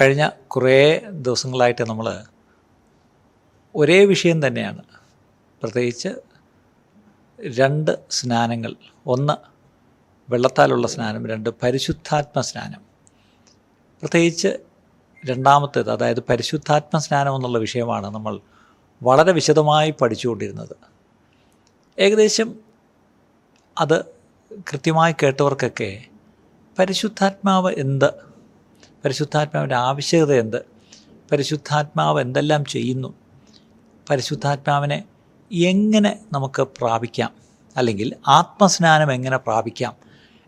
കഴിഞ്ഞ കുറേ ദിവസങ്ങളായിട്ട് നമ്മൾ ഒരേ വിഷയം തന്നെയാണ്. പ്രത്യേകിച്ച് രണ്ട് സ്നാനങ്ങൾ. ഒന്ന് വെള്ളത്താലുള്ള സ്നാനം രണ്ട് പരിശുദ്ധാത്മ സ്നാനം. പ്രത്യേകിച്ച് രണ്ടാമത്തേത് അതായത് പരിശുദ്ധാത്മ സ്നാനം എന്നുള്ള വിഷയമാണ് നമ്മൾ വളരെ വിശദമായി പഠിച്ചുകൊണ്ടിരുന്നത്. ഏകദേശം അത് കൃത്യമായി കേട്ടവർക്കൊക്കെ പരിശുദ്ധാത്മാവ് എന്ത് പരിശുദ്ധാത്മാവിന്റെ ആവശ്യകത എന്ത് പരിശുദ്ധാത്മാവ് എന്തെല്ലാം ചെയ്യുന്നു? പരിശുദ്ധാത്മാവിനെ എങ്ങനെ നമുക്ക് പ്രാപിക്കാം? അല്ലെങ്കിൽ ആത്മസ്നാനം എങ്ങനെ പ്രാപിക്കാം?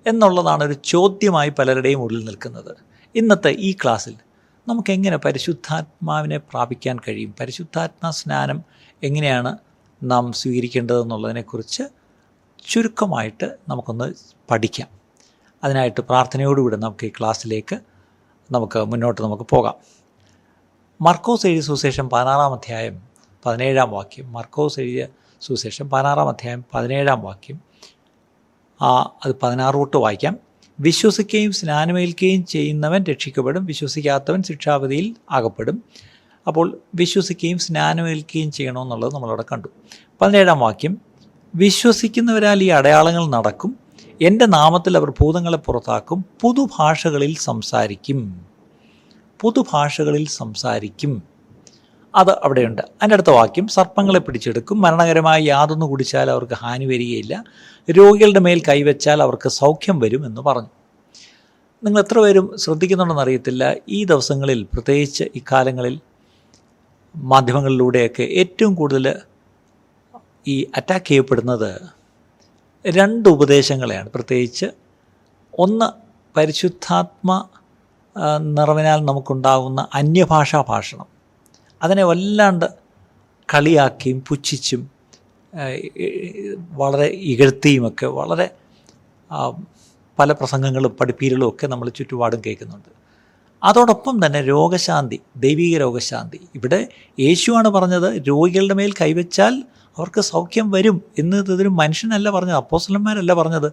എന്നുള്ളതാണ് ഒരു ചോദ്യമായി പലരുടെയും ഉള്ളിൽ നിൽക്കുന്നത്. ഇന്നത്തെ ഈ ക്ലാസ്സിൽ നമുക്കെങ്ങനെ പരിശുദ്ധാത്മാവിനെ പ്രാപിക്കാൻ കഴിയും? പരിശുദ്ധാത്മാ സ്നാനം എങ്ങനെയാണ് നാം സ്വീകരിക്കേണ്ടതെന്നുള്ളതിനെക്കുറിച്ച് ചുരുക്കമായിട്ട് നമുക്കൊന്ന് പഠിക്കാം. അതിനായിട്ട് പ്രാർത്ഥനയോടുകൂടി നമുക്ക് ഈ ക്ലാസ്സിലേക്ക് നമുക്ക് മുന്നോട്ട് നമുക്ക് പോകാം. മർക്കോസ് എഴുതിയ സുശേഷം പതിനാറാം അധ്യായം പതിനേഴാം വാക്യം. മർക്കോസ് എഴുതിയ സുശേഷം പതിനാറാം അധ്യായം പതിനേഴാം വാക്യം. ആ അത് പതിനാറ് തൊട്ട് വായിക്കാം. വിശ്വസിക്കുകയും സ്നാനമേൽക്കുകയും ചെയ്യുന്നവൻ രക്ഷിക്കപ്പെടും. വിശ്വസിക്കാത്തവൻ ശിക്ഷാവിധിയിൽ അകപ്പെടും. അപ്പോൾ വിശ്വസിക്കുകയും സ്നാനമേൽക്കുകയും ചെയ്യണമെന്നുള്ളത് നമ്മളവിടെ കണ്ടു. പതിനേഴാം വാക്യം. വിശ്വസിക്കുന്നവരാൽ ഈ അടയാളങ്ങൾ നടക്കും. എന്റെ നാമത്തിൽ അവർ ഭൂതങ്ങളെ പുറത്താക്കും പുതുഭാഷകളിൽ സംസാരിക്കും. പുതുഭാഷകളിൽ സംസാരിക്കും. അത് അവിടെയുണ്ട്. അതിന്റെ അടുത്ത വാക്യം സർപ്പങ്ങളെ പിടിച്ചെടുക്കും. മരണകരമായി യാതൊന്നു കുടിച്ചാൽ അവർക്ക് ഹാനി വരികയില്ല. രോഗികളുടെ മേൽ കൈവച്ചാൽ അവർക്ക് സൗഖ്യം വരും എന്ന് പറഞ്ഞു. നിങ്ങൾ എത്ര പേരും ശ്രദ്ധിക്കുന്നുണ്ടെന്ന് അറിയത്തില്ല. ഈ ദിവസങ്ങളിൽ പ്രത്യേകിച്ച് ഇക്കാലങ്ങളിൽ മാധ്യമങ്ങളിലൂടെയൊക്കെ ഏറ്റവും കൂടുതൽ ഈ അറ്റാക്ക് ചെയ്യപ്പെടുന്നത് രണ്ട് ഉപദേശങ്ങളെയാണ്. പ്രത്യേകിച്ച് ഒന്ന് പരിശുദ്ധാത്മ നിറവിനാൽ നമുക്കുണ്ടാകുന്ന അന്യഭാഷാ ഭാഷണം. അതിനെ വല്ലാണ്ട് കളിയാക്കിയും പുച്ഛിച്ചും വളരെ ഇകഴ്ത്തിയുമൊക്കെ വളരെ പല പ്രസംഗങ്ങളും പഠിപ്പീരലും ഒക്കെ നമ്മൾ ചുറ്റുപാടും കേൾക്കുന്നുണ്ട്. അതോടൊപ്പം തന്നെ രോഗശാന്തി ദൈവിക രോഗശാന്തി. ഇവിടെ യേശുവാണ് പറഞ്ഞത് രോഗികളുടെ മേൽ കൈവച്ചാൽ അവർക്ക് സൗഖ്യം വരും എന്ന് ഇതൊരു മനുഷ്യനല്ല പറഞ്ഞത് അപ്പോസ്ലന്മാരല്ല പറഞ്ഞത്.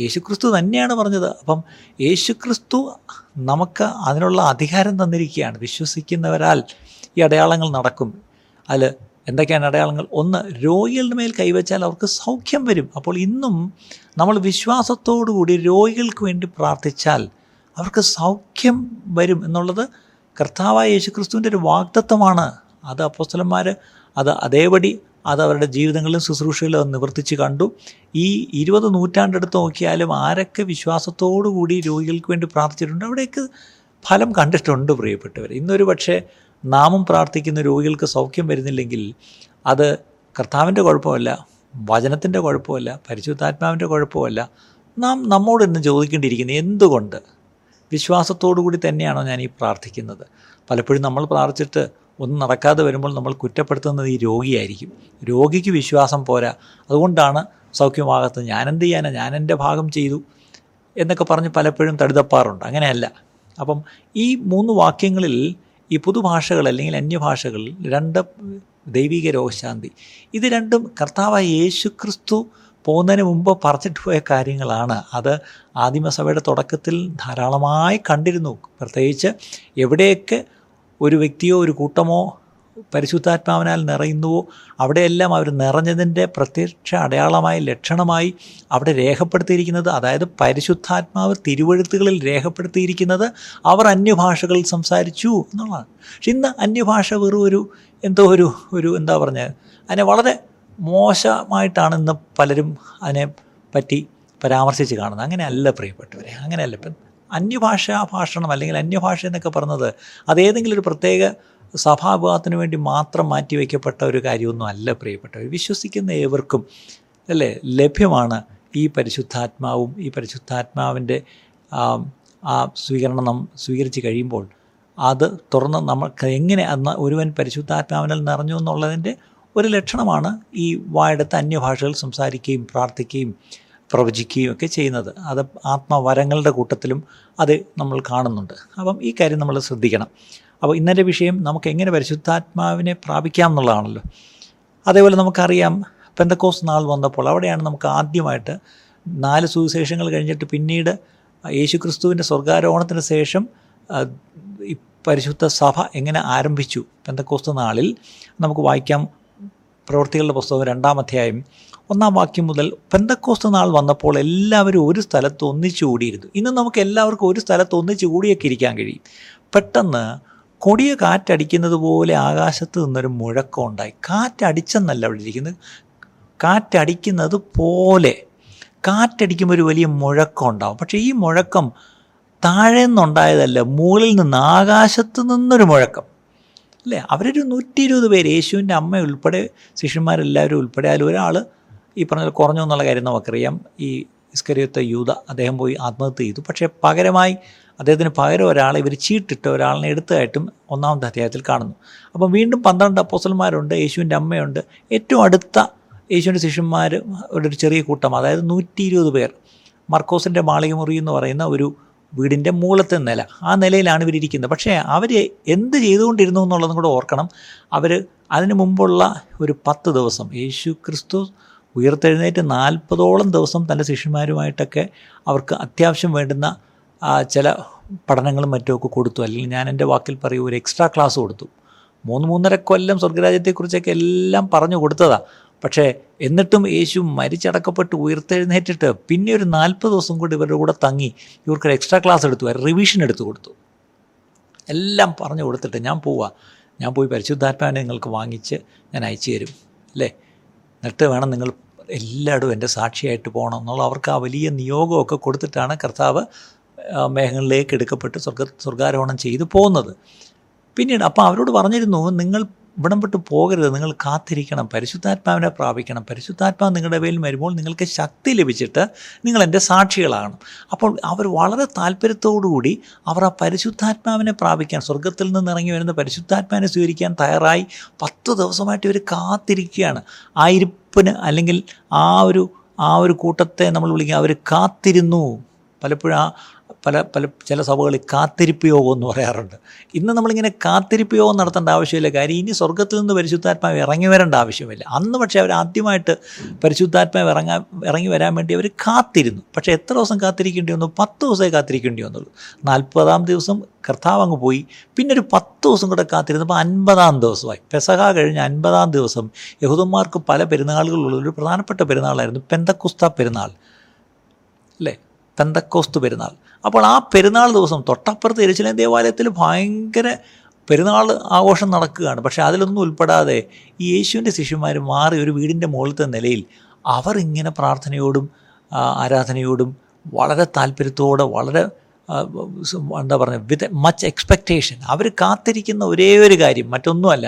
യേശുക്രിസ്തു തന്നെയാണ് പറഞ്ഞത്. അപ്പം യേശുക്രിസ്തു നമുക്ക് അതിനുള്ള അധികാരം തന്നിരിക്കുകയാണ്. വിശ്വസിക്കുന്നവരാൽ ഈ അടയാളങ്ങൾ നടക്കും. അതിൽ എന്തൊക്കെയാണ് അടയാളങ്ങൾ? ഒന്ന് രോഗികളുടെ മേൽ കൈവച്ചാൽ അവർക്ക് സൗഖ്യം വരും. അപ്പോൾ ഇന്നും നമ്മൾ വിശ്വാസത്തോടു കൂടി രോഗികൾക്ക് വേണ്ടി പ്രാർത്ഥിച്ചാൽ അവർക്ക് സൗഖ്യം വരും എന്നുള്ളത് കർത്താവായ യേശുക്രിസ്തുവിന്റെ ഒരു വാഗ്ദത്വമാണ് അത് അപ്പോസ്തലന്മാർ അത് അതേപടി അത് അവരുടെ ജീവിതങ്ങളിലും ശുശ്രൂഷയിലും അത് നിവർത്തിച്ച് കണ്ടു. ഈ ഇരുപത് നൂറ്റാണ്ടെടുത്ത് നോക്കിയാലും ആരൊക്കെ വിശ്വാസത്തോടു കൂടി രോഗികൾക്ക് വേണ്ടി പ്രാർത്ഥിച്ചിട്ടുണ്ട് അവിടേക്ക് ഫലം കണ്ടിട്ടുണ്ട് പ്രിയപ്പെട്ടവർ. ഇന്നൊരു പക്ഷേ നാമം പ്രാർത്ഥിക്കുന്ന രോഗികൾക്ക് സൗഖ്യം വരുന്നില്ലെങ്കിൽ അത് കർത്താവിന്റെ കുഴപ്പമല്ല വചനത്തിന്റെ കുഴപ്പമല്ല പരിശുദ്ധാത്മാവിന്റെ കുഴപ്പമല്ല. നാം നമ്മോട് ഇന്ന് ചോദിക്കേണ്ടിയിരിക്കുന്നത് എന്തുകൊണ്ട്? വിശ്വാസത്തോടു കൂടി തന്നെയാണോ ഞാൻ ഈ പ്രാർത്ഥിക്കുന്നത്? പലപ്പോഴും നമ്മൾ പ്രാർത്ഥിച്ചിട്ട് ഒന്നും നടക്കാതെ വരുമ്പോൾ നമ്മൾ കുറ്റപ്പെടുത്തുന്നത് ഈ രോഗിയായിരിക്കും. രോഗിക്ക് വിശ്വാസം പോരാ. അതുകൊണ്ടാണ് സൗഖ്യമാകാത്തത് ഞാനെന്ത് ചെയ്യാനാ? ഞാനെന്റെ ഭാഗം ചെയ്തു എന്നൊക്കെ പറഞ്ഞ് പലപ്പോഴും തടുതപ്പാറുണ്ട്. അങ്ങനെയല്ല. അപ്പം ഈ മൂന്ന് വാക്യങ്ങളിൽ ഈ പുതുഭാഷകൾ അല്ലെങ്കിൽ അന്യഭാഷകളിൽ രണ്ട് ദൈവിക രോഗശാന്തി. ഇത് രണ്ടും കർത്താവായ യേശു ക്രിസ്തു പോകുന്നതിന് മുമ്പ് പറഞ്ഞിട്ട് പോയ കാര്യങ്ങളാണ്. അത് ആദിമസഭയുടെ തുടക്കത്തിൽ ധാരാളമായി കണ്ടിരുന്നു. പ്രത്യേകിച്ച് എവിടെയൊക്കെ ഒരു വ്യക്തിയോ ഒരു കൂട്ടമോ പരിശുദ്ധാത്മാവിനാൽ നിറയുന്നുവോ അവിടെയെല്ലാം അവർ നിറഞ്ഞതിന്റെ പ്രത്യക്ഷ അടയാളമായി ലക്ഷണമായി അവിടെ രേഖപ്പെടുത്തിയിരിക്കുന്നത് അതായത് പരിശുദ്ധാത്മാവ് തിരുവഴുത്തുകളിൽ രേഖപ്പെടുത്തിയിരിക്കുന്നത് അവർ അന്യഭാഷകളിൽ സംസാരിച്ചു എന്നുള്ളതാണ്. പക്ഷെ ഇന്ന് അന്യഭാഷ വെറും ഒരു എന്തോ ഒരു ഒരു എന്താ പറഞ്ഞത്? അതിനെ വളരെ മോശമായിട്ടാണ് ഇന്ന് പലരും അതിനെ പറ്റി പരാമർശിച്ച് കാണുന്നത്. അങ്ങനെയല്ല പ്രിയപ്പെട്ടവരെ അങ്ങനെയല്ല. ഇപ്പം അന്യഭാഷാ ഭാഷണം അല്ലെങ്കിൽ അന്യഭാഷ എന്നൊക്കെ പറഞ്ഞത് അതേതെങ്കിലും ഒരു പ്രത്യേക സഭാവിഭാഗത്തിന് വേണ്ടി മാത്രം മാറ്റിവെക്കപ്പെട്ട ഒരു കാര്യമൊന്നും അല്ല പ്രിയപ്പെട്ടവർ. വിശ്വസിക്കുന്ന ഏവർക്കും അല്ലേ ലഭ്യമാണ് ഈ പരിശുദ്ധാത്മാവും ഈ പരിശുദ്ധാത്മാവിന്റെ ആ സ്വീകരണം നാം സ്വീകരിച്ച് കഴിയുമ്പോൾ അത് തുറന്ന് നമുക്ക് എങ്ങനെ അന്ന് ഒരുവൻ പരിശുദ്ധാത്മാവിനിൽ നിറഞ്ഞു എന്നുള്ളതിന്റെ ഒരു ലക്ഷണമാണ് ഈ വായെടുത്ത് അന്യഭാഷകൾ സംസാരിക്കുകയും പ്രാർത്ഥിക്കുകയും പ്രവചിക്കുകയും ഒക്കെ ചെയ്യുന്നത്. അത് ആത്മവരങ്ങളുടെ കൂട്ടത്തിലും അത് നമ്മൾ കാണുന്നുണ്ട്. അപ്പം ഈ കാര്യം നമ്മൾ ശ്രദ്ധിക്കണം. അപ്പോൾ ഇന്നത്തെ വിഷയം നമുക്ക് എങ്ങനെ പരിശുദ്ധാത്മാവിനെ പ്രാപിക്കാം എന്നുള്ളതാണല്ലോ. അതേപോലെ നമുക്കറിയാം പെന്തക്കോസ് നാൾ വന്നപ്പോൾ അവിടെയാണ് നമുക്ക് ആദ്യമായിട്ട് നാല് സുവിശേഷങ്ങൾ കഴിഞ്ഞിട്ട് പിന്നീട് യേശുക്രിസ്തുവിന്റെ സ്വർഗാരോഹണത്തിന് ശേഷം ഈ പരിശുദ്ധ സഭ എങ്ങനെ ആരംഭിച്ചു? പെന്തക്കോസ് നാളിൽ നമുക്ക് വായിക്കാം പ്രവൃത്തികളുടെ പുസ്തകം രണ്ടാം അധ്യായം ഒന്നാം വാക്യം മുതൽ പെന്തക്കോസ്ത് നാൾ വന്നപ്പോൾ എല്ലാവരും ഒരു സ്ഥലത്ത് ഒന്നിച്ചു കൂടിയിരുന്നു. ഇന്ന് നമുക്ക് എല്ലാവർക്കും ഒരു സ്ഥലത്ത് ഒന്നിച്ചു കൂടിയൊക്കെ ഇരിക്കാൻ കഴിയും. പെട്ടെന്ന് കൊടിയ കാറ്റടിക്കുന്നത് പോലെ ആകാശത്ത് നിന്നൊരു മുഴക്കം ഉണ്ടായി. കാറ്റടിച്ചെന്നല്ല അവിടെ ഇരിക്കുന്നത്. കാറ്റടിക്കുന്നത് പോലെ. കാറ്റടിക്കുമ്പോൾ ഒരു വലിയ മുഴക്കം ഉണ്ടാവും. പക്ഷേ ഈ മുഴക്കം താഴെ നിന്നുണ്ടായതല്ല മുകളിൽ നിന്ന് ആകാശത്ത് നിന്നൊരു മുഴക്കം. അല്ലേ? അവരൊരു നൂറ്റി ഇരുപത് പേര്. യേശുവിന്റെ അമ്മ ഉൾപ്പെടെ ശിഷ്യന്മാരെല്ലാവരും ഉൾപ്പെടെ അതിൽ ഒരാൾ ഈ പറഞ്ഞ കുറഞ്ഞു എന്നുള്ള കാര്യം നമുക്കറിയാം. ഈ ഇസ്കരിയത്തെ യൂത അദ്ദേഹം പോയി ആത്മഹത്യ ചെയ്തു. പക്ഷേ പകരമായി അദ്ദേഹത്തിന് പകരം ഒരാളെ ഇവർ ചീട്ടിട്ട് ഒരാളിനെ എടുത്തതായിട്ടും ഒന്നാമത്തെ അധ്യായത്തിൽ കാണുന്നു. അപ്പം വീണ്ടും പന്ത്രണ്ട് അപ്പോസന്മാരുണ്ട് യേശുവിന്റെ അമ്മയുണ്ട്. ഏറ്റവും അടുത്ത യേശുവിന്റെ ശിഷ്യന്മാർ ഒരു ചെറിയ കൂട്ടം അതായത് നൂറ്റി ഇരുപത് പേർ. മർക്കോസിന്റെ മാളികമുറി എന്ന് പറയുന്ന ഒരു വീടിന്റെ മൂളത്തെ നില. ആ നിലയിലാണ് ഇവരിയ്ക്കുന്നത് പക്ഷേ അവർ എന്ത് ചെയ്തുകൊണ്ടിരുന്നു എന്നുള്ളതും കൂടെ ഓർക്കണം. അവർ അതിന് മുമ്പുള്ള ഒരു പത്ത് ദിവസം യേശു ക്രിസ്തു ഉയർത്തെഴുന്നേറ്റ് നാൽപ്പതോളം ദിവസം തന്റെ ശിഷ്യന്മാരുമായിട്ടൊക്കെ അവർക്ക് അത്യാവശ്യം വേണ്ടുന്ന ചില പഠനങ്ങളും മറ്റുമൊക്കെ കൊടുത്തു. അല്ലെങ്കിൽ ഞാൻ എന്റെ വാക്കിൽ പറയൂ ഒരു എക്സ്ട്രാ ക്ലാസ് കൊടുത്തു. മൂന്ന് മൂന്നര കൊല്ലം സ്വർഗരാജ്യത്തെക്കുറിച്ചൊക്കെ എല്ലാം പറഞ്ഞു കൊടുത്തതാണ് പക്ഷേ എന്നിട്ടും യേശു മരിച്ചടക്കപ്പെട്ട് ഉയർത്തെഴുന്നേറ്റിട്ട് പിന്നെ ഒരു നാൽപ്പത് ദിവസം കൂടി ഇവരുടെ കൂടെ തങ്ങി ഇവർക്ക് ഒരു എക്സ്ട്രാ ക്ലാസ് എടുത്തു റിവിഷൻ എടുത്തു കൊടുത്തു. എല്ലാം പറഞ്ഞു കൊടുത്തിട്ട് ഞാൻ പോവാ. ഞാൻ പോയി പരിശുദ്ധാത്മാവിനെ നിങ്ങൾക്ക് വാങ്ങിച്ച് ഞാൻ അയച്ചു തരും. അല്ലേ? എന്നിട്ട് വേണം നിങ്ങൾ എല്ലായിടും എന്റെ സാക്ഷിയായിട്ട് പോകണം എന്നുള്ള അവർക്ക് ആ വലിയ നിയോഗമൊക്കെ കൊടുത്തിട്ടാണ് കർത്താവ് മേഘങ്ങളിലേക്ക് എടുക്കപ്പെട്ട് സ്വർഗ സ്വർഗാരോഹണം ചെയ്തു പോകുന്നത്. പിന്നീട് അപ്പോൾ അവരോട് പറഞ്ഞിരുന്നു നിങ്ങൾ ഇവിടം വിട്ട് പോകരുത്. നിങ്ങൾ കാത്തിരിക്കണം. പരിശുദ്ധാത്മാവിനെ പ്രാപിക്കണം. പരിശുദ്ധാത്മാവ് നിങ്ങളുടെ പേരിൽ വരുമ്പോൾ നിങ്ങൾക്ക് ശക്തി ലഭിച്ചിട്ട് നിങ്ങൾ എന്റെ സാക്ഷികളാകണം. അപ്പോൾ അവർ വളരെ താല്പര്യത്തോടുകൂടി അവർ ആ പരിശുദ്ധാത്മാവിനെ പ്രാപിക്കാൻ സ്വർഗത്തിൽ നിന്ന് ഇറങ്ങി വരുന്ന പരിശുദ്ധാത്മാവിനെ സ്വീകരിക്കാൻ തയ്യാറായി പത്ത് ദിവസമായിട്ട് ഇവർ കാത്തിരിക്കുകയാണ്. ആ ഇരിപ്പിന് അല്ലെങ്കിൽ ആ ഒരു ആ ഒരു കൂട്ടത്തെ നമ്മൾ വിളിക്കുക അവർ കാത്തിരുന്നു. പലപ്പോഴും ആ പല പല ചില സഭകളിൽ കാത്തിരിപ്പ് യോഗം എന്ന് പറയാറുണ്ട്. ഇന്ന് നമ്മളിങ്ങനെ കാത്തിരിപ്പ് യോഗം നടത്തേണ്ട ആവശ്യമില്ല. കാര്യം ഇനി സ്വർഗത്തിൽ നിന്ന് പരിശുദ്ധാത്മാവ് ഇറങ്ങി വരേണ്ട ആവശ്യമില്ല. അന്ന് പക്ഷേ അവർ ആദ്യമായിട്ട് പരിശുദ്ധാത്മാവ് ഇറങ്ങാൻ ഇറങ്ങി വരാൻ വേണ്ടി അവർ കാത്തിരുന്നു. പക്ഷേ എത്ര ദിവസം കാത്തിരിക്കേണ്ടി വന്നു? പത്ത് ദിവസമേ കാത്തിരിക്കേണ്ടി വന്നുള്ളൂ. നാൽപ്പതാം ദിവസം കർത്താവ് അങ്ങ് പോയി. പിന്നെ ഒരു പത്ത് ദിവസം കൂടെ കാത്തിരുന്നപ്പോൾ അൻപതാം ദിവസമായി. പെസഹ കഴിഞ്ഞ് അൻപതാം ദിവസം യഹൂദന്മാർക്ക് പല പെരുന്നാളുകളുള്ള ഒരു പ്രധാനപ്പെട്ട പെരുന്നാളായിരുന്നു പെന്തക്കുസ്ത പെരുന്നാൾ. അല്ലേ? പെന്തക്കോസ്തു പെരുന്നാൾ. അപ്പോൾ ആ പെരുന്നാൾ ദിവസം തൊട്ടപ്പുറത്ത് എരിശിലേം ദേവാലയത്തിൽ ഭയങ്കര പെരുന്നാൾ ആഘോഷം നടക്കുകയാണ്. പക്ഷേ അതിലൊന്നും ഉൾപ്പെടാതെ ഈ യേശുവിന്റെ ശിഷ്യന്മാർ മാറി ഒരു വീടിന്റെ മുകളിലത്തെ നിലയിൽ അവർ ഇങ്ങനെ പ്രാർത്ഥനയോടും ആരാധനയോടും വളരെ താല്പര്യത്തോടെ വളരെ എന്താ പറയുക വിത്ത് മച്ച് എക്സ്പെക്റ്റേഷൻ അവർ കാത്തിരിക്കുന്ന ഒരേ ഒരു കാര്യം മറ്റൊന്നുമല്ല.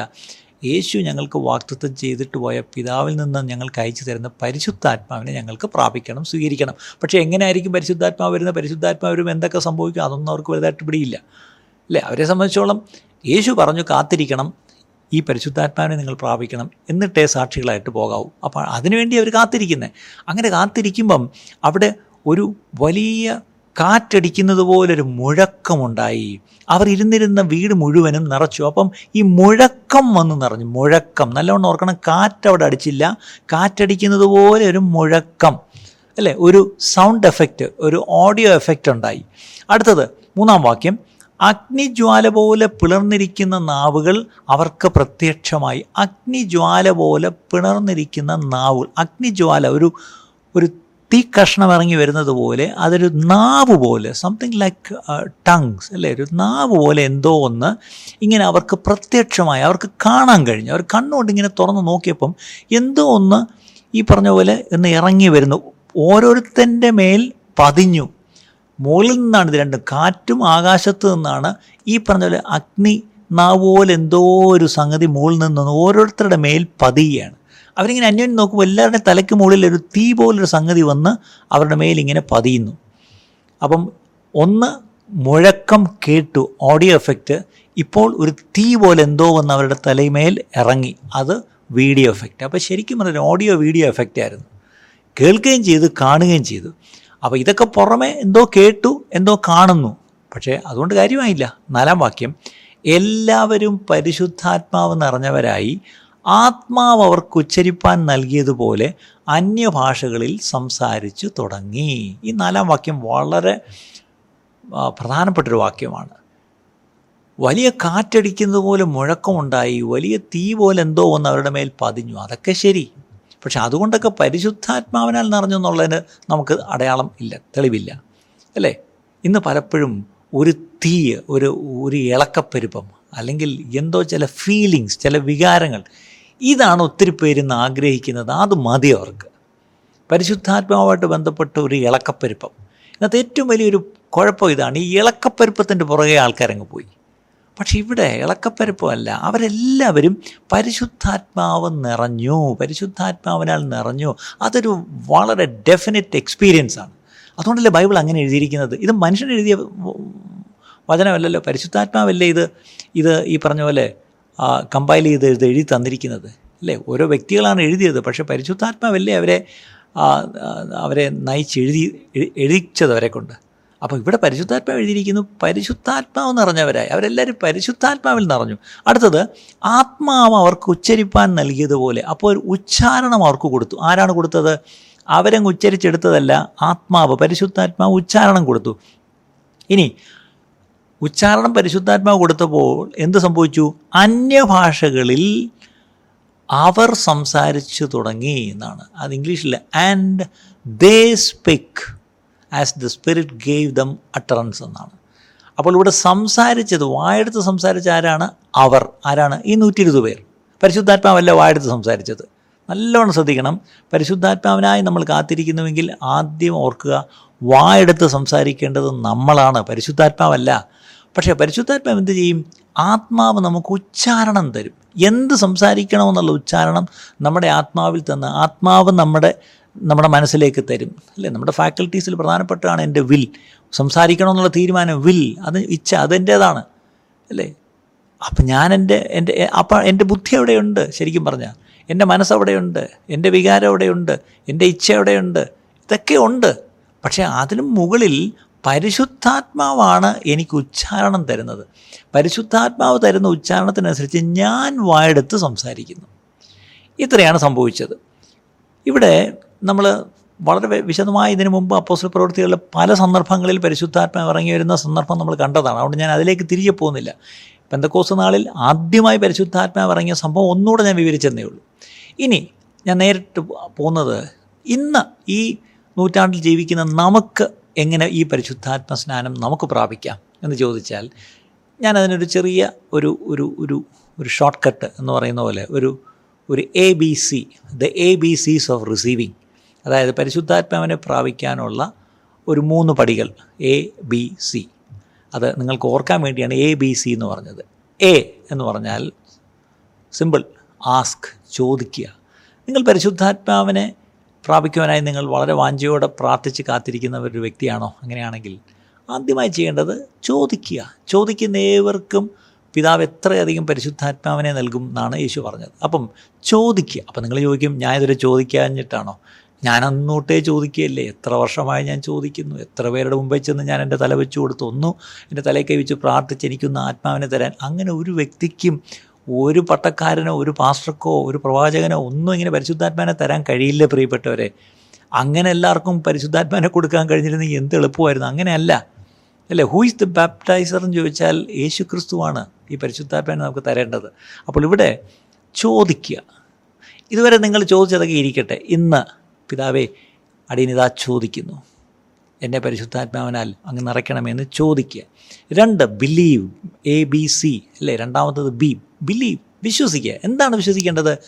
യേശു ഞങ്ങൾക്ക് വാക്തത്വം ചെയ്തിട്ട് പോയ പിതാവിൽ നിന്ന് ഞങ്ങൾക്ക് അയച്ചു തരുന്ന പരിശുദ്ധാത്മാവിനെ ഞങ്ങൾക്ക് പ്രാപിക്കണം സ്വീകരിക്കണം. പക്ഷേ എങ്ങനെയായിരിക്കും പരിശുദ്ധാത്മാവ് വരുന്ന പരിശുദ്ധാത്മാവ് വരുമ്പോൾ എന്തൊക്കെ സംഭവിക്കും? അതൊന്നും അവർക്ക് വലുതായിട്ട് പിടിയില്ല. അല്ലേ? അവരെ സംബന്ധിച്ചോളം യേശു പറഞ്ഞു കാത്തിരിക്കണം ഈ പരിശുദ്ധാത്മാവിനെ നിങ്ങൾ പ്രാപിക്കണം എന്നിട്ടേ സാക്ഷികളായിട്ട് പോകാവൂ. അപ്പോൾ അതിനുവേണ്ടി അവർ കാത്തിരിക്കുന്നത് അങ്ങനെ കാത്തിരിക്കുമ്പം അവിടെ ഒരു വലിയ കാറ്റടിക്കുന്നത് പോലൊരു മുഴക്കമുണ്ടായി. അവർ ഇരുന്നിരുന്ന വീട് മുഴുവനും നിറച്ചു. അപ്പം ഈ മുഴക്കം വന്ന് നിറഞ്ഞു. മുഴക്കം. നല്ലവണ്ണം ഓർക്കണം കാറ്റ് അവിടെ അടിച്ചില്ല. കാറ്റടിക്കുന്നത് പോലെ ഒരു മുഴക്കം. അല്ലേ? ഒരു സൗണ്ട് എഫക്റ്റ് ഒരു ഓഡിയോ എഫക്റ്റ് ഉണ്ടായി. അടുത്തത് മൂന്നാം വാക്യം. അഗ്നിജ്വാല പോലെ പിളർന്നിരിക്കുന്ന നാവുകൾ അവർക്ക് പ്രത്യക്ഷമായി. അഗ്നിജ്വാല പോലെ പിളർന്നിരിക്കുന്ന നാവുകൾ. അഗ്നിജ്വാല ഒരു ഒരു തീ കഷ്ണം ഇറങ്ങി വരുന്നത് പോലെ അതൊരു നാവ് പോലെ സംതിങ് ലൈക്ക് ടങ്സ് അല്ലേ? ഒരു നാവ് പോലെ എന്തോ ഒന്ന് ഇങ്ങനെ അവർക്ക് പ്രത്യക്ഷമായി അവർക്ക് കാണാൻ കഴിഞ്ഞു. അവർ കണ്ണുകൊണ്ട് ഇങ്ങനെ തുറന്ന് നോക്കിയപ്പം എന്തോ ഒന്ന് ഈ പറഞ്ഞ പോലെ ഇന്ന് ഇറങ്ങി വരുന്നു. ഓരോരുത്തന്റെ മേൽ പതിഞ്ഞു. മുകളിൽ നിന്നാണ് ഇത് രണ്ടും. കാറ്റും ആകാശത്ത് നിന്നാണ് ഈ പറഞ്ഞ പോലെ അഗ്നി നാവ് പോലെ എന്തോ ഒരു സംഗതി മുകളിൽ നിന്ന് ഓരോരുത്തരുടെ മേൽ പതിയുകയാണ്. അവരിങ്ങനെ അന്യോന്യം നോക്കുമ്പോൾ എല്ലാവരുടെയും തലയ്ക്ക് മുകളിൽ ഒരു തീ പോലൊരു സംഗതി വന്ന് അവരുടെ മേലിങ്ങനെ പതിയുന്നു. അപ്പം ഒന്ന് മുഴക്കം കേട്ടു ഓഡിയോ എഫക്റ്റ് ഇപ്പോൾ ഒരു തീ പോലെ എന്തോ വന്ന് അവരുടെ തലമേൽ ഇറങ്ങി. അത് വീഡിയോ എഫക്റ്റ് അപ്പോൾ ശരിക്കും പറഞ്ഞാൽ ഓഡിയോ വീഡിയോ എഫക്റ്റ് ആയിരുന്നു. കേൾക്കുകയും ചെയ്തു കാണുകയും ചെയ്തു. അപ്പോൾ ഇതൊക്കെ പുറമെ എന്തോ കേട്ടു എന്തോ കാണുന്നു. പക്ഷേ അതുകൊണ്ട് കാര്യമായില്ല. നാലാം വാക്യം എല്ലാവരും പരിശുദ്ധാത്മാവ് നിറഞ്ഞവരായി ആത്മാവ് അവർക്ക് ഉച്ചരിപ്പാൻ നൽകിയതുപോലെ അന്യഭാഷകളിൽ സംസാരിച്ചു തുടങ്ങി. ഈ നാലാം വാക്യം വളരെ പ്രധാനപ്പെട്ടൊരു വാക്യമാണ്. വലിയ കാറ്റടിക്കുന്നത് പോലെ മുഴക്കമുണ്ടായി വലിയ തീ പോലെ എന്തോ ഒന്ന് അവരുടെ മേൽ പതിഞ്ഞു. അതൊക്കെ ശരി. പക്ഷെ അതുകൊണ്ടൊക്കെ പരിശുദ്ധാത്മാവിനാൽ നിറഞ്ഞു എന്നുള്ളതിന് നമുക്ക് അടയാളം ഇല്ല തെളിവില്ല. അല്ലേ? ഇന്ന് പലപ്പോഴും ഒരു തീ ഒരു ഒരു ഇളക്കപ്പെരുപ്പം അല്ലെങ്കിൽ എന്തോ ചില ഫീലിങ്സ് ചില വികാരങ്ങൾ ഇതാണ് ഒത്തിരി പേര് ഇന്ന് ആഗ്രഹിക്കുന്നത്. അത് മതി അവർക്ക്. പരിശുദ്ധാത്മാവുമായിട്ട് ബന്ധപ്പെട്ട ഒരു ഇളക്കപ്പെരുപ്പം. ഇന്നത്തെ ഏറ്റവും വലിയൊരു കുഴപ്പം ഇതാണ്. ഈ ഇളക്കപ്പെരുപ്പത്തിന്റെ പുറകെ ആൾക്കാരങ്ങ് പോയി. പക്ഷെ ഇവിടെ ഇളക്കപ്പെരുപ്പമല്ല. അവരെല്ലാവരും പരിശുദ്ധാത്മാവ് നിറഞ്ഞു. പരിശുദ്ധാത്മാവിനാൽ നിറഞ്ഞു. അതൊരു വളരെ ഡെഫിനറ്റ് എക്സ്പീരിയൻസ് ആണ്. അതുകൊണ്ടല്ലേ ബൈബിൾ അങ്ങനെ എഴുതിയിരിക്കുന്നത്? ഇത് മനുഷ്യൻ എഴുതിയ വചനമല്ലല്ലോ. പരിശുദ്ധാത്മാവല്ലേ ഇത്? ഇത് ഈ പറഞ്ഞ പോലെ കമ്പൈൽ ചെയ്ത് എഴുതി എഴുതി തന്നിരിക്കുന്നത്. അല്ലേ? ഓരോ വ്യക്തികളാണ് എഴുതിയത്. പക്ഷേ പരിശുദ്ധാത്മാവല്ലേ അവരെ അവരെ നയിച്ചെഴുതി എഴുതിച്ചത് അവരെ കൊണ്ട്? അപ്പോൾ ഇവിടെ പരിശുദ്ധാത്മാവ് എഴുതിയിരിക്കുന്നു. പരിശുദ്ധാത്മാവ് നിറഞ്ഞവരായി. അവരെല്ലാവരും പരിശുദ്ധാത്മാവിൽ നിറഞ്ഞു. അടുത്തത് ആത്മാവ് അവർക്ക് ഉച്ചരിപ്പാൻ നൽകിയതുപോലെ. അപ്പോൾ ഒരു ഉച്ചാരണം അവർക്ക് കൊടുത്തു. ആരാണ് കൊടുത്തത്? അവരങ്ങ് ഉച്ചരിച്ചെടുത്തതല്ല ആത്മാവ്. പരിശുദ്ധാത്മാവ് ഉച്ചാരണം കൊടുത്തു. ഇനി ഉച്ചാരണം പരിശുദ്ധാത്മാവ് കൊടുത്തപ്പോൾ എന്ത് സംഭവിച്ചു? അന്യഭാഷകളിൽ അവർ സംസാരിച്ചു തുടങ്ങി എന്നാണ്. അത് ഇംഗ്ലീഷിൽ and they spake as the spirit gave them utterance എന്നാണ്. അപ്പോൾ ഇവിടെ സംസാരിച്ചത് വായെടുത്ത് സംസാരിച്ച ആരാണ്? അവർ. ആരാണ്? ഈ നൂറ്റി ഇരുപത് പേർ. പരിശുദ്ധാത്മാവല്ല വായെടുത്ത് സംസാരിച്ചത്. നല്ലവണ്ണം ശ്രദ്ധിക്കണം. പരിശുദ്ധാത്മാവിനായി നമ്മൾ കാത്തിരിക്കുന്നുവെങ്കിൽ ആദ്യം ഓർക്കുക വായെടുത്ത് സംസാരിക്കേണ്ടത് നമ്മളാണ്. പരിശുദ്ധാത്മാവല്ല. പക്ഷേ പരിശുദ്ധാത്മാവ് എന്ത് ചെയ്യും? ആത്മാവ് നമുക്ക് ഉച്ചാരണം തരും. എന്ത് സംസാരിക്കണമെന്നുള്ള ഉച്ചാരണം നമ്മുടെ ആത്മാവിൽ തന്ന് ആത്മാവ് നമ്മുടെ നമ്മുടെ മനസ്സിലേക്ക് തരും. അല്ലേ? നമ്മുടെ ഫാക്കൽറ്റീസിൽ പ്രധാനപ്പെട്ടതാണ് എന്റെ വിൽ സംസാരിക്കണമെന്നുള്ള തീരുമാനം വിൽ അത് ഇച്ഛ അതെന്റേതാണ്. അല്ലേ? അപ്പം ഞാൻ എന്റെ എന്റെ അപ്പം എന്റെ ബുദ്ധി എവിടെയുണ്ട് ശരിക്കും പറഞ്ഞാൽ എന്റെ മനസ്സവിടെയുണ്ട് എന്റെ വികാരം അവിടെയുണ്ട് എന്റെ ഇച്ഛ അവിടെയുണ്ട്. ഇതൊക്കെ ഉണ്ട്. പക്ഷേ അതിനും മുകളിൽ പരിശുദ്ധാത്മാവാണ് എനിക്ക് ഉച്ചാരണം തരുന്നത്. പരിശുദ്ധാത്മാവ് തരുന്ന ഉച്ചാരണത്തിനനുസരിച്ച് ഞാൻ വായെടുത്ത് സംസാരിക്കുന്നു. ഇത്രയാണ് സംഭവിച്ചത്. ഇവിടെ നമ്മൾ വളരെ വിശദമായി ഇതിനു മുമ്പ് അപ്പോസ്റ്റൽ പ്രവൃത്തികളിൽ പല സന്ദർഭങ്ങളിൽ പരിശുദ്ധാത്മാവ് ഇറങ്ങി വരുന്ന സന്ദർഭം നമ്മൾ കണ്ടതാണ്. അതുകൊണ്ട് ഞാൻ അതിലേക്ക് തിരികെ പോകുന്നില്ല. പെന്തക്കോസ് നാളിൽ ആദ്യമായി പരിശുദ്ധാത്മാവ് ഇറങ്ങിയ സംഭവം ഒന്നുകൂടെ ഞാൻ വിവരിച്ചെന്നേ ഉള്ളൂ. ഇനി ഞാൻ നേരിട്ട് പോകുന്നത് ഇന്ന് ഈ നൂറ്റാണ്ടിൽ ജീവിക്കുന്ന നമുക്ക് എങ്ങനെ ഈ പരിശുദ്ധാത്മ സ്നാനം നമുക്ക് പ്രാപിക്കാം എന്ന് ചോദിച്ചാൽ ഞാൻ അതിനൊരു ചെറിയ ഒരു ഒരു ഒരു ഒരു ഷോർട്ട് കട്ട് എന്ന് പറയുന്ന പോലെ ഒരു ഒരു A B C the A B Cs of receiving അതായത് പരിശുദ്ധാത്മാവിനെ പ്രാപിക്കാനുള്ള ഒരു മൂന്ന് പടികൾ എ ബി സി അത് നിങ്ങൾക്ക് ഓർക്കാൻ വേണ്ടിയാണ് എ ബി സി എന്ന് പറഞ്ഞത്. എ എന്ന് പറഞ്ഞാൽ സിമ്പിൾ ആസ്ക് ചോദിക്കുക. നിങ്ങൾ പരിശുദ്ധാത്മാവിനെ പ്രാപിക്കുവാനായി നിങ്ങൾ വളരെ വാഞ്ചയോടെ പ്രാർത്ഥിച്ച് കാത്തിരിക്കുന്ന ഒരു വ്യക്തിയാണോ അങ്ങനെയാണെങ്കിൽ ആദ്യമായി ചെയ്യേണ്ടത് ചോദിക്കുക. ചോദിക്കുന്ന ഏവർക്കും പിതാവ് എത്രയധികം പരിശുദ്ധാത്മാവിനെ നൽകും എന്നാണ് യേശു പറഞ്ഞത്. അപ്പം ചോദിക്കുക. അപ്പം നിങ്ങൾ ചോദിക്കും ഞാൻ ഇതുവരെ ചോദിക്കാഞ്ഞിട്ടാണോ? ഞാൻ അന്നോട്ടേ ചോദിക്കുകയല്ലേ. എത്ര വർഷമായി ഞാൻ ചോദിക്കുന്നു. എത്ര പേരുടെ മുമ്പേ ചെന്ന് ഞാൻ എന്റെ തല വെച്ച് കൊടുത്തു. ഒന്നു എന്റെ തലയിൽ കൈ വെച്ച് പ്രാർത്ഥിച്ച് എനിക്കൊന്ന് ആത്മാവിനെ തരാൻ. അങ്ങനെ ഒരു വ്യക്തിക്കും ഒരു പട്ടക്കാരനോ ഒരു പാസ്റ്റർക്കോ ഒരു പ്രവാചകനോ ഒന്നും ഇങ്ങനെ പരിശുദ്ധാത്മാനെ തരാൻ കഴിയില്ല പ്രിയപ്പെട്ടവരെ. അങ്ങനെ എല്ലാവർക്കും പരിശുദ്ധാത്മാനെ കൊടുക്കാൻ കഴിഞ്ഞിരുന്നെങ്കിൽ എന്ത് എളുപ്പമായിരുന്നു? അങ്ങനെയല്ല. അല്ലേ? ഹൂ ഇസ് ദ ബാപ്റ്റൈസർ എന്ന് ചോദിച്ചാൽ യേശു ക്രിസ്തുവാണ് ഈ പരിശുദ്ധാത്മാനെ നമുക്ക് തരേണ്ടത്. അപ്പോൾ ഇവിടെ ചോദിക്കുക. ഇതുവരെ നിങ്ങൾ ചോദിച്ചതൊക്കെ ഇരിക്കട്ടെ. ഇന്ന് പിതാവേ അടിയനിതാ ചോദിക്കുന്നു. എന്നെ പരിശുദ്ധാത്മാവിനാൽ അങ്ങ് നിറയ്ക്കണമെന്ന് ചോദിക്കുക. രണ്ട് ബിലീവ് എ ബി സി അല്ലേ? രണ്ടാമത്തത് ബി ബിലീവ് വിശ്വസിക്കുക. എന്താണ് വിശ്വസിക്കേണ്ടത്?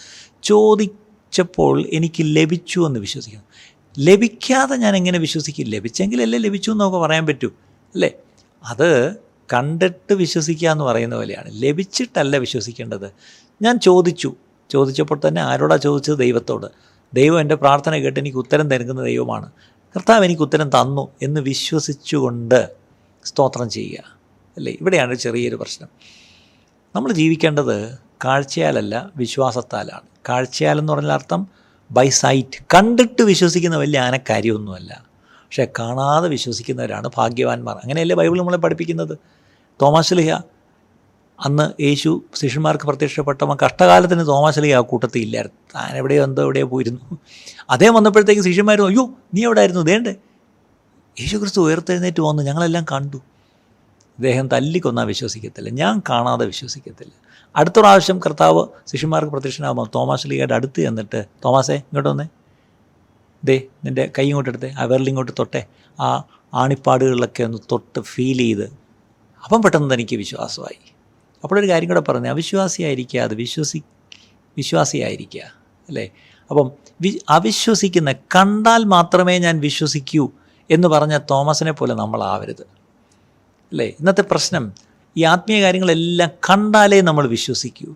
ചോദിച്ചപ്പോൾ എനിക്ക് ലഭിച്ചു എന്ന് വിശ്വസിക്കണം. ലഭിക്കാതെ ഞാൻ എങ്ങനെ വിശ്വസിക്കും? ലഭിച്ചെങ്കിലല്ലേ ലഭിച്ചു എന്നൊക്കെ പറയാൻ പറ്റൂ അല്ലേ? അത് കണ്ടിട്ട് വിശ്വസിക്കുക എന്ന് പറയുന്ന പോലെയാണ്. ലഭിച്ചിട്ടല്ല വിശ്വസിക്കേണ്ടത്. ഞാൻ ചോദിച്ചു. ചോദിച്ചപ്പോൾ തന്നെ ആരോടാ ചോദിച്ചത്? ദൈവത്തോട്. ദൈവം എന്റെ പ്രാർത്ഥന കേട്ട് എനിക്ക് ഉത്തരം തരുന്ന ദൈവമാണ്. കർത്താവ് എനിക്ക് ഉത്തരം തന്നു എന്ന് വിശ്വസിച്ചുകൊണ്ട് സ്തോത്രം ചെയ്യുക അല്ലേ? ഇവിടെയാണ് ചെറിയൊരു പ്രശ്നം. നമ്മൾ ജീവിക്കേണ്ടത് കാഴ്ചയാലല്ല വിശ്വാസത്താലാണ്. കാഴ്ചയാലെന്ന് പറഞ്ഞാൽ അർത്ഥം ബൈ സൈറ്റ് കണ്ടിട്ട് വിശ്വസിക്കുന്ന വലിയ ആനക്കാര്യമൊന്നുമല്ല. പക്ഷേ കാണാതെ വിശ്വസിക്കുന്നവരാണ് ഭാഗ്യവാന്മാർ. അങ്ങനെയല്ലേ ബൈബിൾ നമ്മളെ പഠിപ്പിക്കുന്നത്? തോമാശ്ലിഹ അന്ന് യേശു ശിഷ്യന്മാർക്ക് പ്രത്യക്ഷപ്പെട്ടപ്പോൾ കഷ്ടകാലത്തിന് തോമാശ്ലിഹ ആ കൂട്ടത്തിൽ ഇല്ലായിരുന്നു. താൻ എവിടെയോ എന്തോ എവിടെയോ പോയിരുന്നു. അദ്ദേഹം വന്നപ്പോഴത്തേക്ക് ശിഷ്യന്മാർ അയ്യോ നീ എവിടെ ആയിരുന്നു ദേണ്ടേ യേശു ക്രിസ്തു ഉയർത്തെഴുന്നേറ്റ് വന്നു. ഞങ്ങളെല്ലാം കണ്ടു. ഇദ്ദേഹം തല്ലിക്കൊന്നാൽ വിശ്വസിക്കത്തില്ല. ഞാൻ കാണാതെ വിശ്വസിക്കത്തില്ല. അടുത്ത പ്രാവശ്യം കർത്താവ് ശിഷ്യന്മാർക്ക് പ്രത്യക്ഷനാകുമ്പോൾ തോമാസ് ലീഗയുടെ അടുത്ത് ചെന്നിട്ട് തോമാസേ ഇങ്ങോട്ട് വന്നേ. ദേ നിന്റെ കൈ ഇങ്ങോട്ട് എടുത്തേ ആ വിരലിങ്ങോട്ട് തൊട്ടെ. ആ ആണിപ്പാടുകളിലൊക്കെ ഒന്ന് തൊട്ട് ഫീൽ ചെയ്ത്. അപ്പം പെട്ടെന്ന് തനിക്ക് വിശ്വാസമായി. അപ്പോഴൊരു കാര്യം കൂടെ പറഞ്ഞു അത് വിശ്വസി വിശ്വാസിയായിരിക്കുക അല്ലേ? അപ്പം വി അവിശ്വസിക്കുന്ന കണ്ടാൽ മാത്രമേ ഞാൻ വിശ്വസിക്കൂ എന്ന് പറഞ്ഞ തോമസിനെ പോലെ നമ്മളാവരുത്. അല്ലേ? ഇന്നത്തെ പ്രശ്നം ഈ ആത്മീയ കാര്യങ്ങളെല്ലാം കണ്ടാലേ നമ്മൾ വിശ്വസിക്കൂ.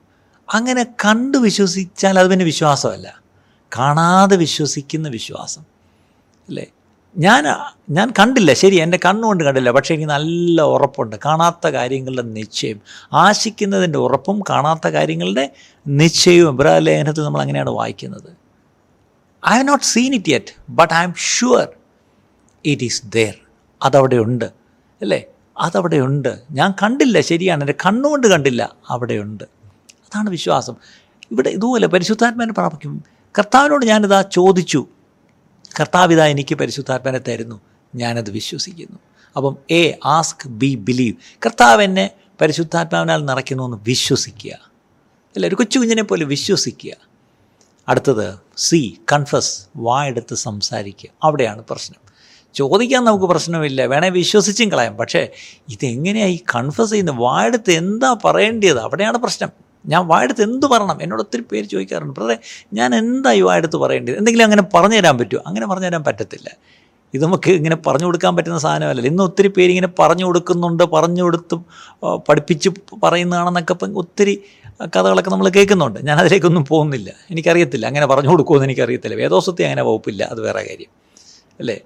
അങ്ങനെ കണ്ട് വിശ്വസിച്ചാൽ അത് പിന്നെ വിശ്വാസമല്ല. കാണാതെ വിശ്വസിക്കുന്ന വിശ്വാസം. അല്ലേ? ഞാൻ ഞാൻ കണ്ടില്ല. ശരി എന്റെ കണ്ണുകൊണ്ട് കണ്ടില്ല. പക്ഷേ എനിക്ക് നല്ല ഉറപ്പുണ്ട്. കാണാത്ത കാര്യങ്ങളുടെ നിശ്ചയം. ആശിക്കുന്നതിന്റെ ഉറപ്പും കാണാത്ത കാര്യങ്ങളുടെ നിശ്ചയവും. ലേഖനത്തിൽ നമ്മൾ അങ്ങനെയാണ് വായിക്കുന്നത്. I have not seen it yet but I am sure it is there അതവിടെ ഉണ്ട്. അല്ലേ? അതവിടെ ഉണ്ട് ഞാൻ കണ്ടില്ല ശരിയാണ്. എന്റെ കണ്ണുകൊണ്ട് കണ്ടില്ല. അവിടെയുണ്ട്. അതാണ് വിശ്വാസം. ഇവിടെ ഇതുപോലെ പരിശുദ്ധാത്മാനെ പ്രാപിക്കും. കർത്താവിനോട് ഞാനിതാ ചോദിച്ചു. കർത്താവിത എനിക്ക് പരിശുദ്ധാത്മാനെ തരുന്നു. ഞാനത് വിശ്വസിക്കുന്നു. അപ്പം എ ആസ്ക് ബി ബിലീവ് കർത്താവ് എന്നെ പരിശുദ്ധാത്മാവിനാൽ നിറയ്ക്കുന്നു എന്ന് വിശ്വസിക്കുക. അല്ല? ഒരു കൊച്ചു കുഞ്ഞിനെ പോലെ വിശ്വസിക്കുക. അടുത്തത് സി കൺഫസ് വായെടുത്ത് സംസാരിക്കുക. അവിടെയാണ് പ്രശ്നം. ചോദിക്കാൻ നമുക്ക് പ്രശ്നമില്ല. വേണേ വിശ്വസിച്ചും കളയാം. പക്ഷേ ഇതെങ്ങനെയാണ് ഈ കൺഫസ് ചെയ്യുന്നത്? വായെടുത്ത് എന്താ പറയേണ്ടത് അവിടെയാണ് പ്രശ്നം. ഞാൻ വായെടുത്ത് എന്ത് പറയണം? എന്നോട് ഒത്തിരി പേര് ചോദിക്കാറുണ്ട്. പ്രതെ ഞാൻ എന്താ ഈ വായെടുത്ത് പറയേണ്ടത് എന്തെങ്കിലും അങ്ങനെ പറഞ്ഞു തരാൻ പറ്റുമോ? അങ്ങനെ പറഞ്ഞു തരാൻ പറ്റത്തില്ല. ഇത് നമുക്ക് ഇങ്ങനെ പറഞ്ഞു കൊടുക്കാൻ പറ്റുന്ന സാധനമല്ല. ഇന്ന് ഒത്തിരി പേര് ഇങ്ങനെ പറഞ്ഞു കൊടുക്കുന്നുണ്ട്. പറഞ്ഞു കൊടുത്ത് പഠിപ്പിച്ച് പറയുന്നതാണെന്നൊക്കെ ഇപ്പം ഒത്തിരി കഥകളൊക്കെ നമ്മൾ കേൾക്കുന്നുണ്ട്. ഞാൻ അതിലേക്കൊന്നും പോകുന്നില്ല. എനിക്കറിയത്തില്ല. അങ്ങനെ പറഞ്ഞു കൊടുക്കുമെന്ന് എനിക്കറിയത്തില്ല. വേദോസത്തെ അങ്ങനെ വകുപ്പില്ല. അത് വേറെ കാര്യം. അല്ലേ?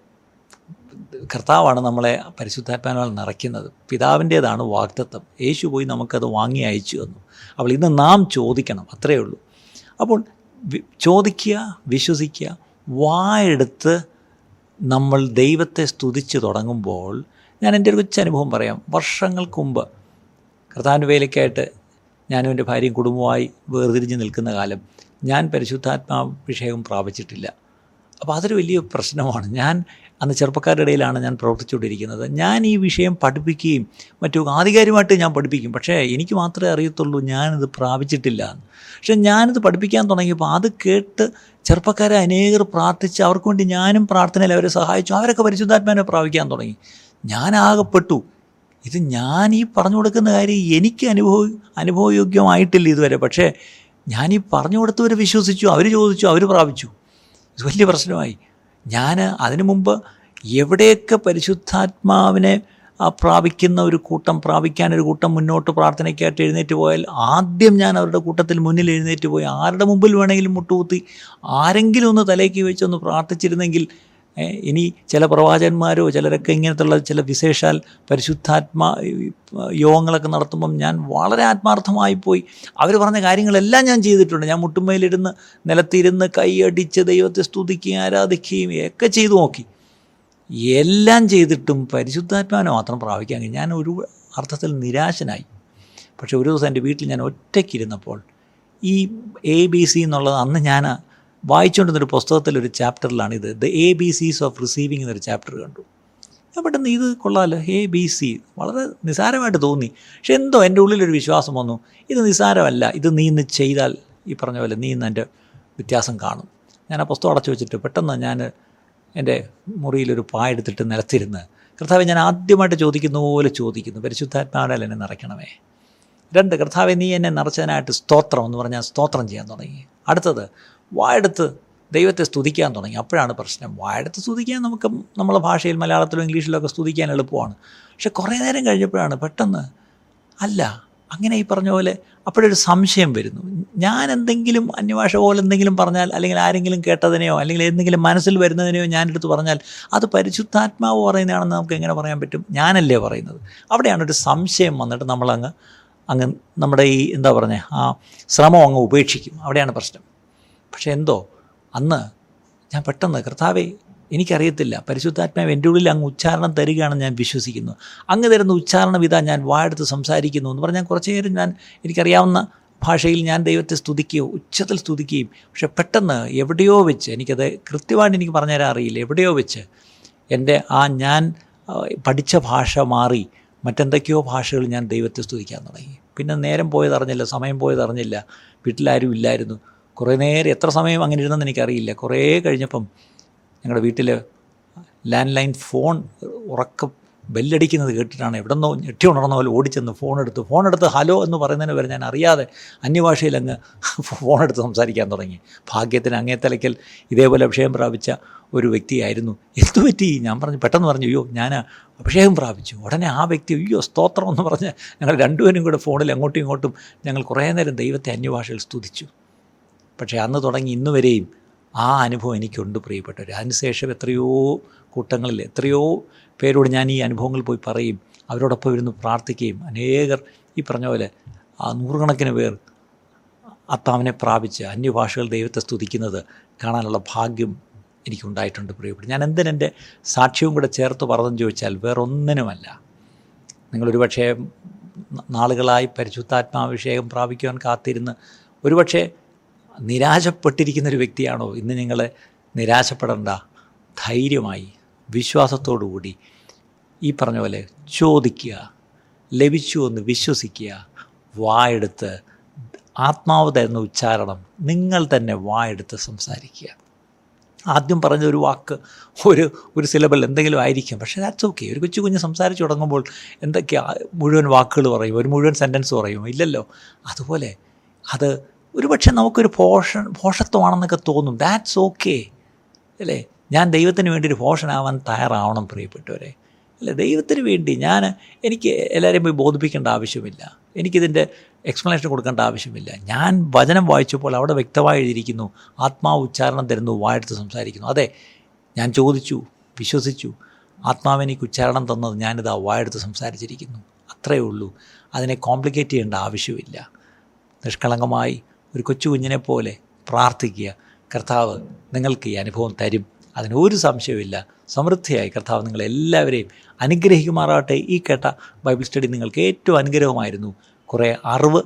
കർത്താവാണ് നമ്മളെ പരിശുദ്ധാത്മാനാൽ നിറയ്ക്കുന്നത്. പിതാവിന്റേതാണ് വാഗ്ദത്വം യേശു പോയി നമുക്കത് വാങ്ങി അയച്ചു തന്നു. അവൾ ഇന്ന് നാം ചോദിക്കണം അത്രയേ ഉള്ളൂ. അപ്പോൾ ചോദിക്കുക വിശ്വസിക്കുക വായെടുത്ത് നമ്മൾ ദൈവത്തെ സ്തുതിച്ച് തുടങ്ങുമ്പോൾ ഞാൻ എന്റെ ഒരു അനുഭവം പറയാം. വർഷങ്ങൾക്ക് മുമ്പ് കർത്താവിന്റെ വേലയ്ക്കായിട്ട് ഞാനും എന്റെ ഭാര്യയും കുടുംബമായി വേർതിരിഞ്ഞ് നിൽക്കുന്ന കാലം ഞാൻ പരിശുദ്ധാത്മാഭിഷേകം പ്രാപിച്ചിട്ടില്ല. അപ്പോൾ അതൊരു വലിയ പ്രശ്നമാണ്. ഞാൻ അന്ന് ചെറുപ്പക്കാരുടെ ഇടയിലാണ് ഞാൻ പ്രവർത്തിച്ചുകൊണ്ടിരിക്കുന്നത്. ഞാൻ ഈ വിഷയം പഠിപ്പിക്കുകയും മറ്റു ആധികാരികമായിട്ട് ഞാൻ പഠിപ്പിക്കും. പക്ഷേ എനിക്ക് മാത്രമേ അറിയത്തുള്ളൂ ഞാനിത് പ്രാപിച്ചിട്ടില്ല പക്ഷേ ഞാനിത് പഠിപ്പിക്കാൻ തുടങ്ങിയപ്പോൾ അത് കേട്ട് ചെറുപ്പക്കാരെ അനേകർ പ്രാർത്ഥിച്ച് അവർക്ക് വേണ്ടി ഞാനും പ്രാർത്ഥനയിൽ അവരെ സഹായിച്ചു. അവരൊക്കെ പരിശുദ്ധാത്മാനെ പ്രാപിക്കാൻ തുടങ്ങി. ഞാനാകപ്പെട്ടു. ഇത് ഞാൻ ഈ പറഞ്ഞു കൊടുക്കുന്ന കാര്യം എനിക്ക് അനുഭവ അനുഭവയോഗ്യമായിട്ടില്ല ഇതുവരെ. പക്ഷേ ഞാൻ ഈ പറഞ്ഞു കൊടുത്തവർ വിശ്വസിച്ചു അവർ ചോദിച്ചു അവർ പ്രാപിച്ചു. ഇത് വലിയ പ്രശ്നമായി. ഞാൻ അതിനു മുമ്പ് എവിടെയൊക്കെ പരിശുദ്ധാത്മാവിനെ പ്രാപിക്കുന്ന ഒരു കൂട്ടം പ്രാപിക്കാൻ ഒരു കൂട്ടം മുന്നോട്ട് പ്രാർത്ഥനയ്ക്കായിട്ട് എഴുന്നേറ്റ് പോയാൽ ആദ്യം ഞാൻ അവരുടെ കൂട്ടത്തിൽ മുന്നിൽ എഴുന്നേറ്റ് പോയി ആരുടെ മുമ്പിൽ വേണമെങ്കിലും മുട്ടുകുത്തി ആരെങ്കിലും ഒന്ന് തലേക്ക് വെച്ചൊന്ന് പ്രാർത്ഥിച്ചിരുന്നെങ്കിൽ ഇനി ചില പ്രവാചകന്മാരോ ചിലരൊക്കെ ഇങ്ങനത്തുള്ള ചില വിശേഷാൽ പരിശുദ്ധാത്മാ യോഗങ്ങളൊക്കെ നടത്തുമ്പം ഞാൻ വളരെ ആത്മാർത്ഥമായി പോയി. അവർ പറഞ്ഞ കാര്യങ്ങളെല്ലാം ഞാൻ ചെയ്തിട്ടുണ്ട്. ഞാൻ മുട്ടുമ്മയിലിരുന്ന് നിലത്തിരുന്ന് കൈയടിച്ച് ദൈവത്തെ സ്തുതിക്കുകയും ആരാധിക്കുകയും ഒക്കെ ചെയ്തു നോക്കി. എല്ലാം ചെയ്തിട്ടും പരിശുദ്ധാത്മാവിനെ മാത്രം പ്രാപിക്കാൻ ഞാൻ ഒരു അർത്ഥത്തിൽ നിരാശനായി. പക്ഷേ ഒരു ദിവസം എന്റെ വീട്ടിൽ ഞാൻ ഒറ്റയ്ക്കിരുന്നപ്പോൾ ഈ എ ബി സി എന്നുള്ളത് അന്ന് ഞാൻ വായിച്ചുകൊണ്ടിരുന്നൊരു പുസ്തകത്തിലൊരു ചാപ്റ്ററിലാണ് ഇത് the A B Cs of receiving എന്നൊരു ചാപ്റ്റർ കണ്ടു. ഞാൻ പെട്ടെന്ന് ഇത് കൊള്ളാമല്ലോ എ ബി സി. വളരെ നിസാരമായിട്ട് തോന്നി. പക്ഷെ എന്തോ എന്റെ ഉള്ളിലൊരു വിശ്വാസം വന്നു. ഇത് നിസാരമല്ല. ഇത് നീ ഇന്ന് ചെയ്താൽ ഈ പറഞ്ഞ പോലെ നീ ഇന്ന് എന്റെ വ്യത്യാസം കാണും. ഞാൻ ആ പുസ്തകം അടച്ചു വെച്ചിട്ട് പെട്ടെന്ന് ഞാൻ എന്റെ മുറിയിലൊരു പായെടുത്തിട്ട് നിലത്തിരുന്ന് കർത്താവ് ഞാൻ ആദ്യമായിട്ട് ചോദിക്കുന്ന പോലെ ചോദിക്കുന്നു. പരിശുദ്ധാത്മാവിനാൽ എന്നെ നിറയ്ക്കണമേ. രണ്ട് കർത്താവെ നീ എന്നെ നിറച്ചതിനായിട്ട് സ്തോത്രം എന്ന് പറഞ്ഞാൽ സ്തോത്രം ചെയ്യാൻ തുടങ്ങി. അടുത്തത് വായെടുത്ത് ദൈവത്തെ സ്തുതിക്കാൻ തുടങ്ങി. അപ്പോഴാണ് പ്രശ്നം. വായെടുത്ത് സ്തുതിക്കാൻ നമുക്ക് നമ്മളെ ഭാഷയിൽ മലയാളത്തിലോ ഇംഗ്ലീഷിലോ ഒക്കെ സ്തുതിക്കാൻ എളുപ്പമാണ്. പക്ഷെ കുറേ നേരം കഴിഞ്ഞപ്പോഴാണ് പെട്ടെന്ന് അല്ല അങ്ങനെ ഈ പറഞ്ഞ പോലെ അപ്പോഴൊരു സംശയം വരുന്നു. ഞാൻ എന്തെങ്കിലും അന്യഭാഷ പോലെ എന്തെങ്കിലും പറഞ്ഞാൽ അല്ലെങ്കിൽ ആരെങ്കിലും കേട്ടതിനെയോ അല്ലെങ്കിൽ എന്തെങ്കിലും മനസ്സിൽ വരുന്നതിനെയോ ഞാനെടുത്ത് പറഞ്ഞാൽ അത് പരിശുദ്ധാത്മാവ് പറയുന്നതാണെന്ന് നമുക്ക് എങ്ങനെ പറയാൻ പറ്റും? ഞാനല്ലേ പറയുന്നത്? അവിടെയാണ് ഒരു സംശയം വന്നിട്ട് നമ്മളങ്ങ് അങ്ങ് നമ്മുടെ ഈ എന്താ പറഞ്ഞത് ആ ശ്രമം അങ്ങ് ഉപേക്ഷിക്കും. അവിടെയാണ് പ്രശ്നം. പക്ഷേ എന്തോ? അന്ന് ഞാൻ പെട്ടെന്ന് കർത്താവെ എനിക്കറിയത്തില്ല. പരിശുദ്ധാത്മാവ് എന്റെ ഉള്ളിൽ അങ്ങ് ഉച്ചാരണം തരികയാണെന്ന് ഞാൻ വിശ്വസിക്കുന്നു. അങ്ങ് തരുന്ന ഉച്ചാരണം ഇതാ ഞാൻ വായെടുത്ത് സംസാരിക്കുന്നു എന്ന് പറഞ്ഞാൽ കുറച്ച് നേരം ഞാൻ എനിക്കറിയാവുന്ന ഭാഷയിൽ ഞാൻ ദൈവത്തെ സ്തുതിക്കുകയോ ഉച്ചത്തിൽ സ്തുതിക്കുകയും. പക്ഷെ പെട്ടെന്ന് എവിടെയോ വെച്ച് എനിക്കത് കൃത്യമായിട്ട് എനിക്ക് പറഞ്ഞുതരാൻ അറിയില്ല. എവിടെയോ വെച്ച് എന്റെ ആ ഞാൻ പഠിച്ച ഭാഷ മാറി. മറ്റെന്തൊക്കെയോ ഭാഷകൾ ഞാൻ ദൈവത്തെ സ്തുതിക്കാൻ തുടങ്ങി. പിന്നെ നേരം പോയതറിഞ്ഞില്ല സമയം പോയതറിഞ്ഞില്ല വീട്ടിലാരും ഇല്ലായിരുന്നു. കുറേ നേരം എത്ര സമയം അങ്ങനെ ഇരുന്നെന്ന് എനിക്കറിയില്ല. കുറേ കഴിഞ്ഞപ്പം ഞങ്ങളുടെ വീട്ടിൽ ലാൻഡ് ലൈൻ ഫോൺ ഉറക്കം ബെല്ലടിക്കുന്നത് കേട്ടിട്ടാണ് എവിടെ നിന്നോ ഞെട്ടി ഉണർന്ന പോലെ ഓടിച്ചെന്ന് ഫോൺ എടുത്ത് ഹലോ എന്ന് പറയുന്നതിന് വരെ ഞാൻ അറിയാതെ അന്യഭാഷയിൽ അങ്ങ് ഫോൺ എടുത്ത് സംസാരിക്കാൻ തുടങ്ങി. ഭാഗ്യത്തിന് അങ്ങേ തലയ്ക്കൽ ഇതേപോലെ അഭിഷേകം പ്രാപിച്ച ഒരു വ്യക്തിയായിരുന്നു. എന്തു പറ്റി? ഞാൻ പറഞ്ഞു പെട്ടെന്ന് പറഞ്ഞു അയ്യോ ഞാൻ അഭിഷേകം പ്രാപിച്ചു. ഉടനെ ആ വ്യക്തി അയ്യോ സ്തോത്രം എന്ന് പറഞ്ഞ് ഞങ്ങൾ രണ്ടുപേരും കൂടെ ഫോണിൽ അങ്ങോട്ടും ഇങ്ങോട്ടും ഞങ്ങൾ കുറേ നേരം ദൈവത്തെ അന്യഭാഷയിൽ സ്തുതിച്ചു. പക്ഷേ അന്ന് തുടങ്ങി ഇന്ന് വരെയും ആ അനുഭവം എനിക്കുണ്ട് പ്രിയപ്പെട്ടവർ അതിനുശേഷം എത്രയോ കൂട്ടങ്ങളിൽ എത്രയോ പേരോട് ഞാൻ ഈ അനുഭവങ്ങൾ പോയി പറയും. അവരോടൊപ്പം ഇരുന്ന് പ്രാർത്ഥിക്കുകയും അനേകർ ഈ പറഞ്ഞ പോലെ ആ നൂറുകണക്കിന് പേർ അത്താവിനെ പ്രാപിച്ച് അന്യഭാഷകൾ ദൈവത്തെ സ്തുതിക്കുന്നത് കാണാനുള്ള ഭാഗ്യം എനിക്കുണ്ടായിട്ടുണ്ട് പ്രിയപ്പെട്ടു ഞാൻ എന്തിനെന്റെ സാക്ഷ്യവും കൂടെ ചേർത്ത് പറഞ്ഞെന്ന് ചോദിച്ചാൽ വേറൊന്നിനുമല്ല. നിങ്ങളൊരു പക്ഷേ നാളുകളായി പരിശുദ്ധാത്മാഭിഷേകം പ്രാപിക്കുവാൻ കാത്തിരുന്ന് ഒരുപക്ഷെ നിരാശപ്പെട്ടിരിക്കുന്ന ഒരു വ്യക്തിയാണോ? ഇന്ന് നിങ്ങൾ നിരാശപ്പെടേണ്ട. ധൈര്യമായി വിശ്വാസത്തോടുകൂടി ഈ പറഞ്ഞ പോലെ ചോദിക്കുക ലഭിച്ചു എന്ന് വിശ്വസിക്കുക വായെടുത്ത് ആത്മാവ് തരുന്ന ഉച്ചാരണം നിങ്ങൾ തന്നെ വായെടുത്ത് സംസാരിക്കുക. ആദ്യം പറഞ്ഞ ഒരു വാക്ക് ഒരു ഒരു സിലബിൾ എന്തെങ്കിലും ആയിരിക്കും. പക്ഷേ ദാറ്റ്സ് ഓക്കെ ഒരു കൊച്ചു കുഞ്ഞ് സംസാരിച്ച് തുടങ്ങുമ്പോൾ എന്തൊക്കെയാ മുഴുവൻ വാക്കുകൾ പറയും ഒരു മുഴുവൻ സെന്റൻസ് പറയും ഇല്ലല്ലോ. അതുപോലെ അത് ഒരു പക്ഷേ നമുക്കൊരു പോഷൻ പോഷത്വമാണെന്നൊക്കെ തോന്നും. ദാറ്റ്സ് ഓക്കെ അല്ലേ? ഞാൻ ദൈവത്തിന് വേണ്ടി ഒരു പോഷനാവാൻ തയ്യാറാവണം പ്രിയപ്പെട്ടവരെ. അല്ല? ദൈവത്തിന് വേണ്ടി ഞാൻ എനിക്ക് എല്ലാവരെയും പോയി ബോധിപ്പിക്കേണ്ട ആവശ്യമില്ല. എനിക്കിതിന്റെ എക്സ്പ്ലനേഷൻ കൊടുക്കേണ്ട ആവശ്യമില്ല. ഞാൻ വചനം വായിച്ചപ്പോൾ അവിടെ വ്യക്തമായി എഴുതിയിരിക്കുന്നു ആത്മാവ് ഉച്ചാരണം തരുന്നു വായെടുത്ത് സംസാരിക്കുന്നു. അതെ ഞാൻ ചോദിച്ചു വിശ്വസിച്ചു. ആത്മാവ് എനിക്ക് ഉച്ചാരണം തന്നത് ഞാനിതാ വായെടുത്ത് സംസാരിച്ചിരിക്കുന്നു. അത്രയേ ഉള്ളൂ. അതിനെ കോംപ്ലിക്കേറ്റ് ചെയ്യേണ്ട ആവശ്യമില്ല. നിഷ്കളങ്കമായി ഒരു കൊച്ചു കുഞ്ഞിനെ പോലെ പ്രാർത്ഥിക്കുക. കർത്താവ് നിങ്ങൾക്ക് ഈ അനുഭവം തരും. അതിന് ഒരു സംശയവുമില്ല. സമൃദ്ധിയായി കർത്താവ് നിങ്ങളെല്ലാവരെയും അനുഗ്രഹിക്കുമാറാവട്ടെ ഈ കേട്ട ബൈബിൾ സ്റ്റഡി നിങ്ങൾക്ക് ഏറ്റവും അനുഗ്രഹമായിരുന്നു. കുറേ അറിവ്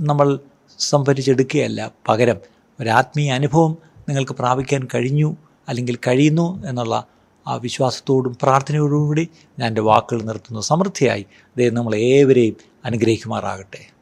നമ്മൾ സംഭരിച്ചെടുക്കുകയല്ല. പകരം ഒരാത്മീയ അനുഭവം നിങ്ങൾക്ക് പ്രാപിക്കാൻ കഴിഞ്ഞു അല്ലെങ്കിൽ കഴിയുന്നു എന്നുള്ള ആ വിശ്വാസത്തോടും പ്രാർത്ഥനയോടും കൂടി ഞാൻ എന്റെ വാക്കുകൾ നിർത്തുന്നു. സമൃദ്ധിയായി ദൈവം നമ്മളേവരെയും അനുഗ്രഹിക്കുമാറാകട്ടെ.